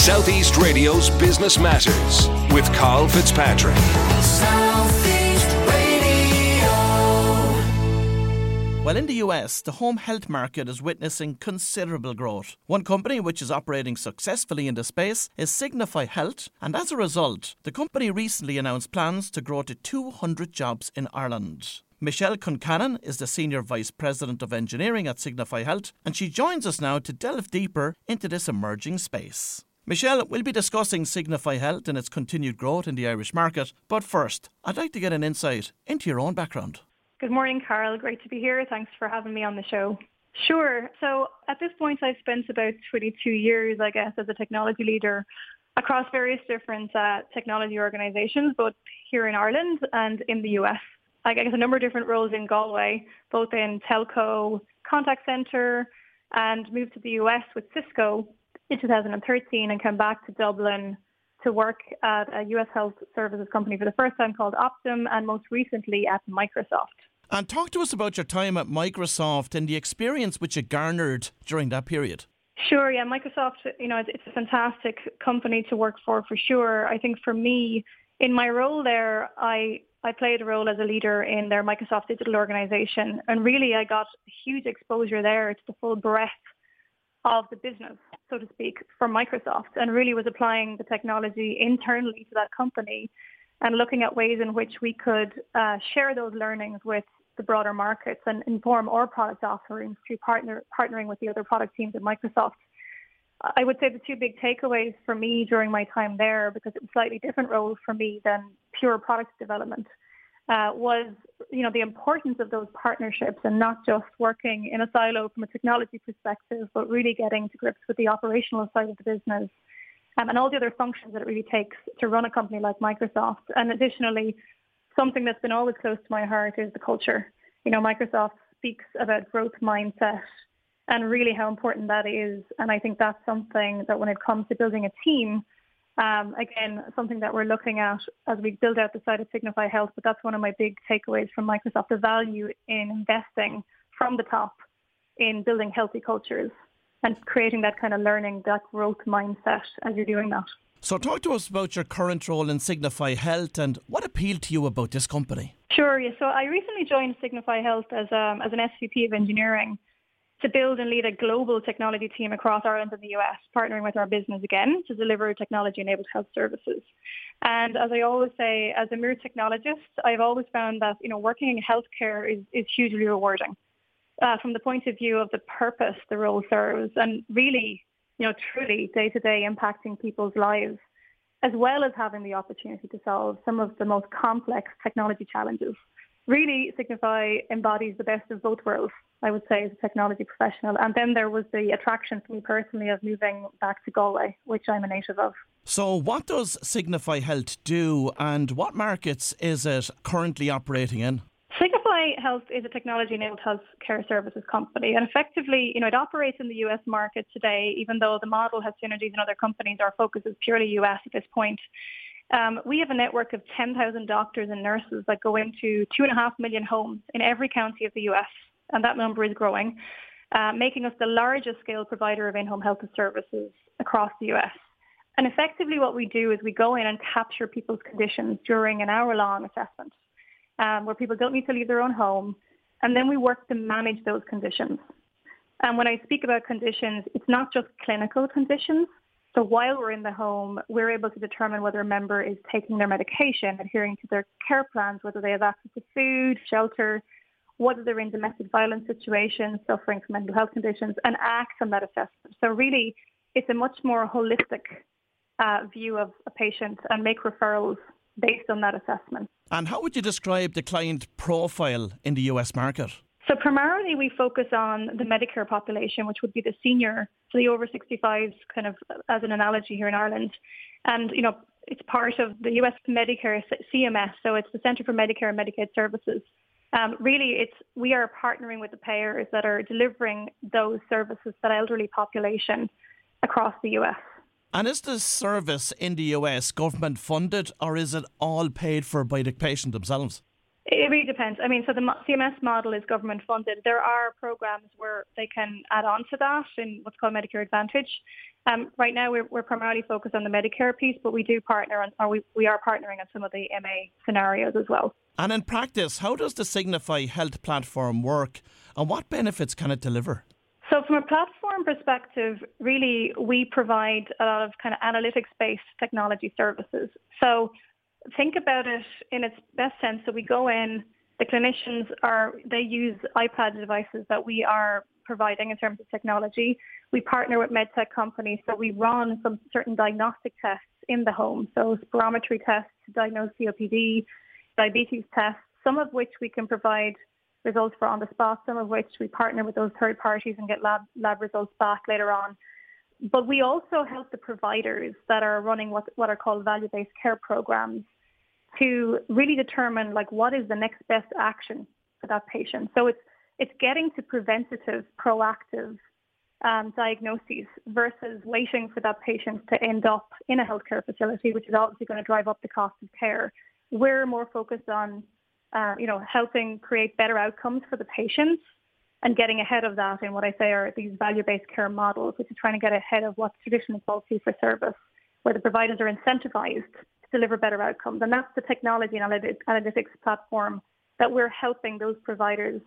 Southeast Radio's Business Matters with Carl Fitzpatrick. Well, in the US, the home health market is witnessing considerable growth. One company which is operating successfully in the space is Signify Health, and as a result, the company recently announced plans to grow to 200 jobs in Ireland. Michelle Concannon is the Senior Vice President of Engineering at Signify Health, and she joins us now to delve deeper into this emerging space. Michelle, we'll be discussing Signify Health and its continued growth in the Irish market, but first, I'd like to get an insight into your own background. Good morning, Carl. Great to be here. Thanks for having me on the show. Sure. So at this point, I've spent about 22 years, I guess, as a technology leader across various different uh, technology organizations, both here in Ireland and in the US. I guess a number of different roles in Galway, both in telco, contact center, and moved to the US with Cisco in 2013 and came back to Dublin to work at a US health services company for the first time called Optum and most recently at Microsoft. And talk to us about your time at Microsoft and the experience which you garnered during that period. Sure, yeah, Microsoft, you know, it's a fantastic company to work for for sure. I think for me, in my role there, I I played a role as a leader in their Microsoft digital organization. And really, I got huge exposure there to the full breadth of the business, so to speak, for Microsoft and really was applying the technology internally to that company and looking at ways in which we could uh, share those learnings with the broader markets and inform our product offerings through partner, partnering with the other product teams at Microsoft. I would say the two big takeaways for me during my time there, because it was a slightly different role for me than pure product development, uh, was you know the importance of those partnerships and not just working in a silo from a technology perspective, but really getting to grips with the operational side of the business um, and all the other functions that it really takes to run a company like Microsoft. And additionally, something that's been always close to my heart is the culture. You know, Microsoft speaks about growth mindset and really how important that is. And I think that's something that when it comes to building a team, um, again, something that we're looking at as we build out the side of Signify Health, but that's one of my big takeaways from Microsoft, the value in investing from the top in building healthy cultures and creating that kind of learning, that growth mindset as you're doing that. So, talk to us about your current role in Signify Health and what appealed to you about this company. Sure. Yeah. So, I recently joined Signify Health as um, as an SVP of engineering to build and lead a global technology team across Ireland and the US, partnering with our business again to deliver technology-enabled health services. And as I always say, as a mere technologist, I've always found that you know working in healthcare is, is hugely rewarding. Uh, from the point of view of the purpose the role serves and really you know, truly day to day impacting people's lives, as well as having the opportunity to solve some of the most complex technology challenges. Really, Signify embodies the best of both worlds, I would say, as a technology professional. And then there was the attraction for me personally of moving back to Galway, which I'm a native of. So, what does Signify Health do, and what markets is it currently operating in? Signify Health is a technology-enabled health care services company, and effectively, you know, it operates in the U.S. market today. Even though the model has synergies in other companies, our focus is purely U.S. at this point. Um, we have a network of 10,000 doctors and nurses that go into two and a half million homes in every county of the U.S., and that number is growing, uh, making us the largest scale provider of in-home health services across the U.S. And effectively, what we do is we go in and capture people's conditions during an hour-long assessment um, where people don't need to leave their own home. And then we work to manage those conditions. And when I speak about conditions, it's not just clinical conditions. So while we're in the home, we're able to determine whether a member is taking their medication, adhering to their care plans, whether they have access to food, shelter, whether they're in domestic violence situations, suffering from mental health conditions, and act on that assessment. So really, it's a much more holistic uh, view of a patient and make referrals based on that assessment. And how would you describe the client profile in the US market? So primarily we focus on the Medicare population, which would be the senior, so the over 65s kind of as an analogy here in Ireland. And, you know, it's part of the US Medicare CMS, so it's the Centre for Medicare and Medicaid Services. Um, really, it's we are partnering with the payers that are delivering those services to that elderly population across the US. And is this service in the US government funded or is it all paid for by the patient themselves? It really depends. I mean, so the CMS model is government funded. There are programs where they can add on to that in what's called Medicare Advantage. Um, right now, we're, we're, primarily focused on the Medicare piece, but we do partner on, or we, we are partnering on some of the MA scenarios as well. And in practice, how does the Signify Health platform work and what benefits can it deliver? So from a platform perspective, really we provide a lot of kind of analytics-based technology services. So think about it in its best sense. So we go in, the clinicians are, they use iPad devices that we are providing in terms of technology. We partner with medtech companies, so we run some certain diagnostic tests in the home. So spirometry tests to diagnose COPD, diabetes tests, some of which we can provide results for on the spot, some of which we partner with those third parties and get lab, lab results back later on. But we also help the providers that are running what, what are called value-based care programs to really determine like what is the next best action for that patient. So it's it's getting to preventative, proactive um, diagnoses versus waiting for that patient to end up in a healthcare facility, which is obviously going to drive up the cost of care. We're more focused on uh, you know, helping create better outcomes for the patients and getting ahead of that in what I say are these value-based care models, which is trying to get ahead of what's traditionally called fee for service, where the providers are incentivized to deliver better outcomes. And that's the technology and analytics platform that we're helping those providers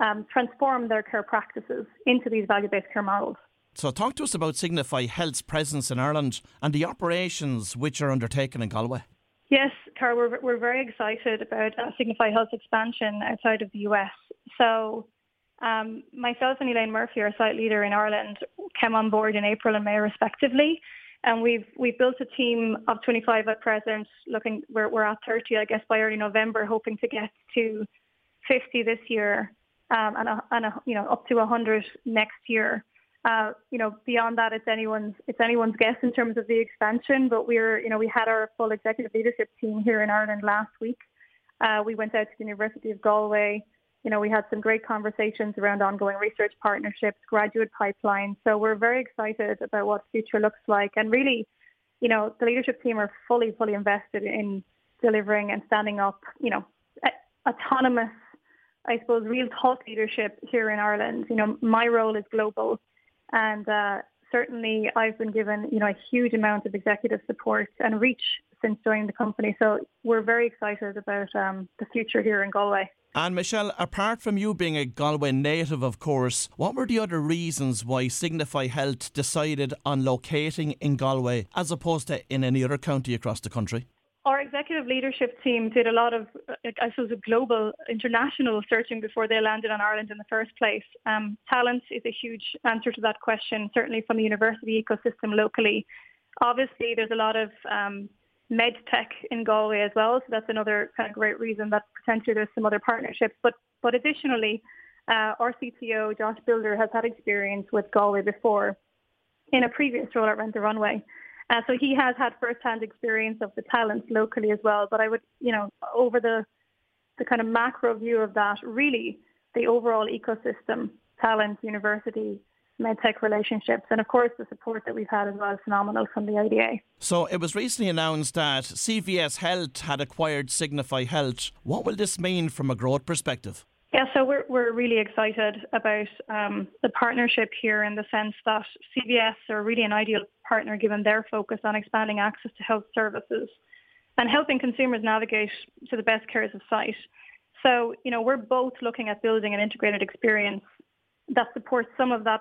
um, transform their care practices into these value-based care models. So, talk to us about Signify Health's presence in Ireland and the operations which are undertaken in Galway. Yes, Cara, we're, we're very excited about uh, Signify Health's expansion outside of the US. So, um, myself and Elaine Murphy, our site leader in Ireland, came on board in April and May respectively. And we've we've built a team of 25 at present. Looking, we're we're at 30, I guess, by early November, hoping to get to 50 this year, um, and a, and a, you know up to 100 next year. Uh, you know, beyond that, it's anyone's it's anyone's guess in terms of the expansion. But we're, you know, we had our full executive leadership team here in Ireland last week. Uh, we went out to the University of Galway. You know, we had some great conversations around ongoing research partnerships, graduate pipelines. So we're very excited about what the future looks like. And really, you know, the leadership team are fully, fully invested in delivering and standing up, you know, autonomous, I suppose, real thought leadership here in Ireland. You know, my role is global and uh, certainly I've been given, you know, a huge amount of executive support and reach since joining the company. So we're very excited about um, the future here in Galway. And Michelle, apart from you being a Galway native, of course, what were the other reasons why Signify Health decided on locating in Galway as opposed to in any other county across the country? Our executive leadership team did a lot of, I suppose, a global, international searching before they landed on Ireland in the first place. Um, talent is a huge answer to that question, certainly from the university ecosystem locally. Obviously, there's a lot of um, med tech in Galway as well, so that's another kind of great reason that potentially there's some other partnerships. But but additionally, uh, our CTO Josh Builder has had experience with Galway before in a previous role at Rent the Runway. Uh, so he has had first-hand experience of the talents locally as well. But I would, you know, over the the kind of macro view of that, really the overall ecosystem, talent, university, medtech relationships, and of course the support that we've had as well is phenomenal from the IDA. So it was recently announced that CVS Health had acquired Signify Health. What will this mean from a growth perspective? Yeah, so we're we're really excited about um, the partnership here in the sense that CVS are really an ideal partner given their focus on expanding access to health services and helping consumers navigate to the best cares of sight. So, you know, we're both looking at building an integrated experience that supports some of that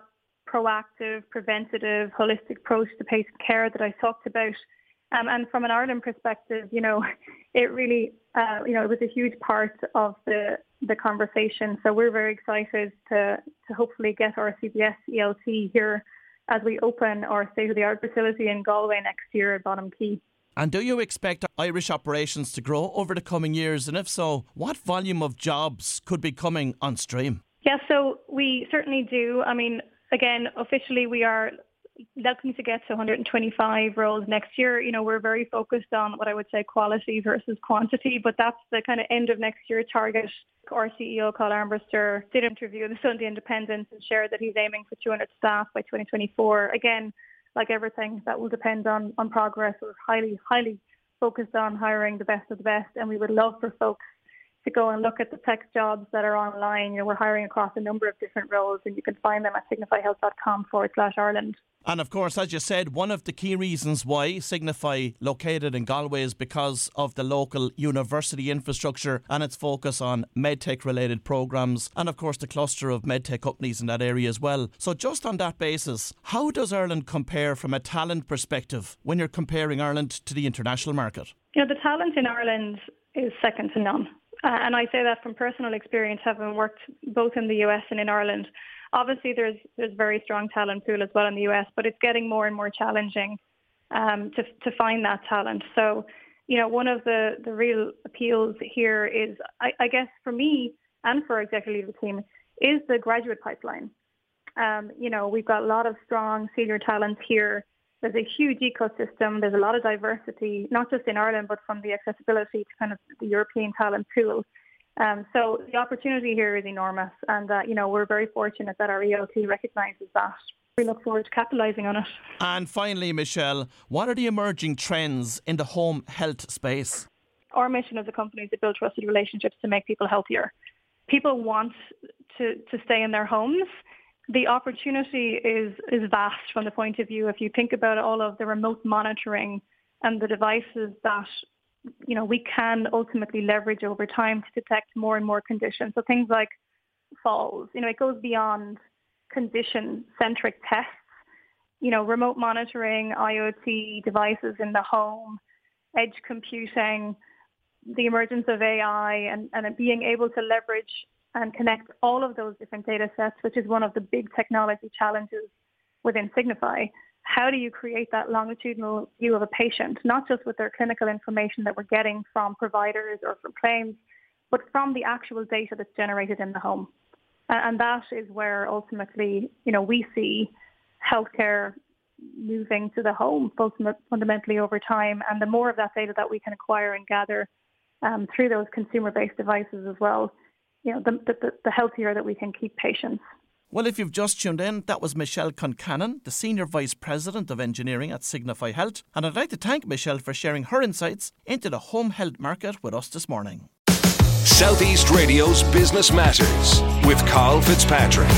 proactive, preventative, holistic approach to patient care that I talked about. Um, and from an Ireland perspective, you know, it really, uh, you know, it was a huge part of the the conversation. So we're very excited to, to hopefully get our CVS ELT here as we open our state-of-the-art facility in Galway next year at Bonham Quay. And do you expect Irish operations to grow over the coming years? And if so, what volume of jobs could be coming on stream? Yeah, so we certainly do. I mean, again, officially we are looking to get to 125 roles next year. You know, we're very focused on what I would say quality versus quantity, but that's the kind of end of next year target. Our CEO, Kyle Armbrester, did interview the Sunday Independent and shared that he's aiming for 200 staff by 2024. Again, like everything, that will depend on, on progress. We're highly, highly focused on hiring the best of the best, and we would love for folks to go and look at the tech jobs that are online. You know, we're hiring across a number of different roles, and you can find them at signifyhealth.com forward slash Ireland. And of course, as you said, one of the key reasons why Signify located in Galway is because of the local university infrastructure and its focus on medtech related programs, and of course the cluster of medtech companies in that area as well. So, just on that basis, how does Ireland compare from a talent perspective when you're comparing Ireland to the international market? You know, the talent in Ireland is second to none. Uh, and I say that from personal experience, having worked both in the US and in Ireland. Obviously, there's there's very strong talent pool as well in the US, but it's getting more and more challenging um, to to find that talent. So, you know, one of the the real appeals here is, I, I guess, for me and for executive team, is the graduate pipeline. Um, you know, we've got a lot of strong senior talents here. There's a huge ecosystem. There's a lot of diversity, not just in Ireland, but from the accessibility to kind of the European talent pool. Um, so the opportunity here is enormous, and uh, you know we're very fortunate that our ELT recognises that. We look forward to capitalising on it. And finally, Michelle, what are the emerging trends in the home health space? Our mission as a company is to build trusted relationships to make people healthier. People want to, to stay in their homes. The opportunity is is vast from the point of view if you think about all of the remote monitoring and the devices that you know, we can ultimately leverage over time to detect more and more conditions. So things like falls, you know, it goes beyond condition-centric tests. You know, remote monitoring, IoT devices in the home, edge computing, the emergence of AI, and, and being able to leverage and connect all of those different data sets, which is one of the big technology challenges within Signify how do you create that longitudinal view of a patient, not just with their clinical information that we're getting from providers or from claims, but from the actual data that's generated in the home. And that is where ultimately, you know, we see healthcare moving to the home fundamentally over time. And the more of that data that we can acquire and gather um, through those consumer-based devices as well, you know, the, the, the healthier that we can keep patients. Well, if you've just tuned in, that was Michelle Concannon, the Senior Vice President of Engineering at Signify Health. And I'd like to thank Michelle for sharing her insights into the home health market with us this morning. Southeast Radio's Business Matters with Carl Fitzpatrick.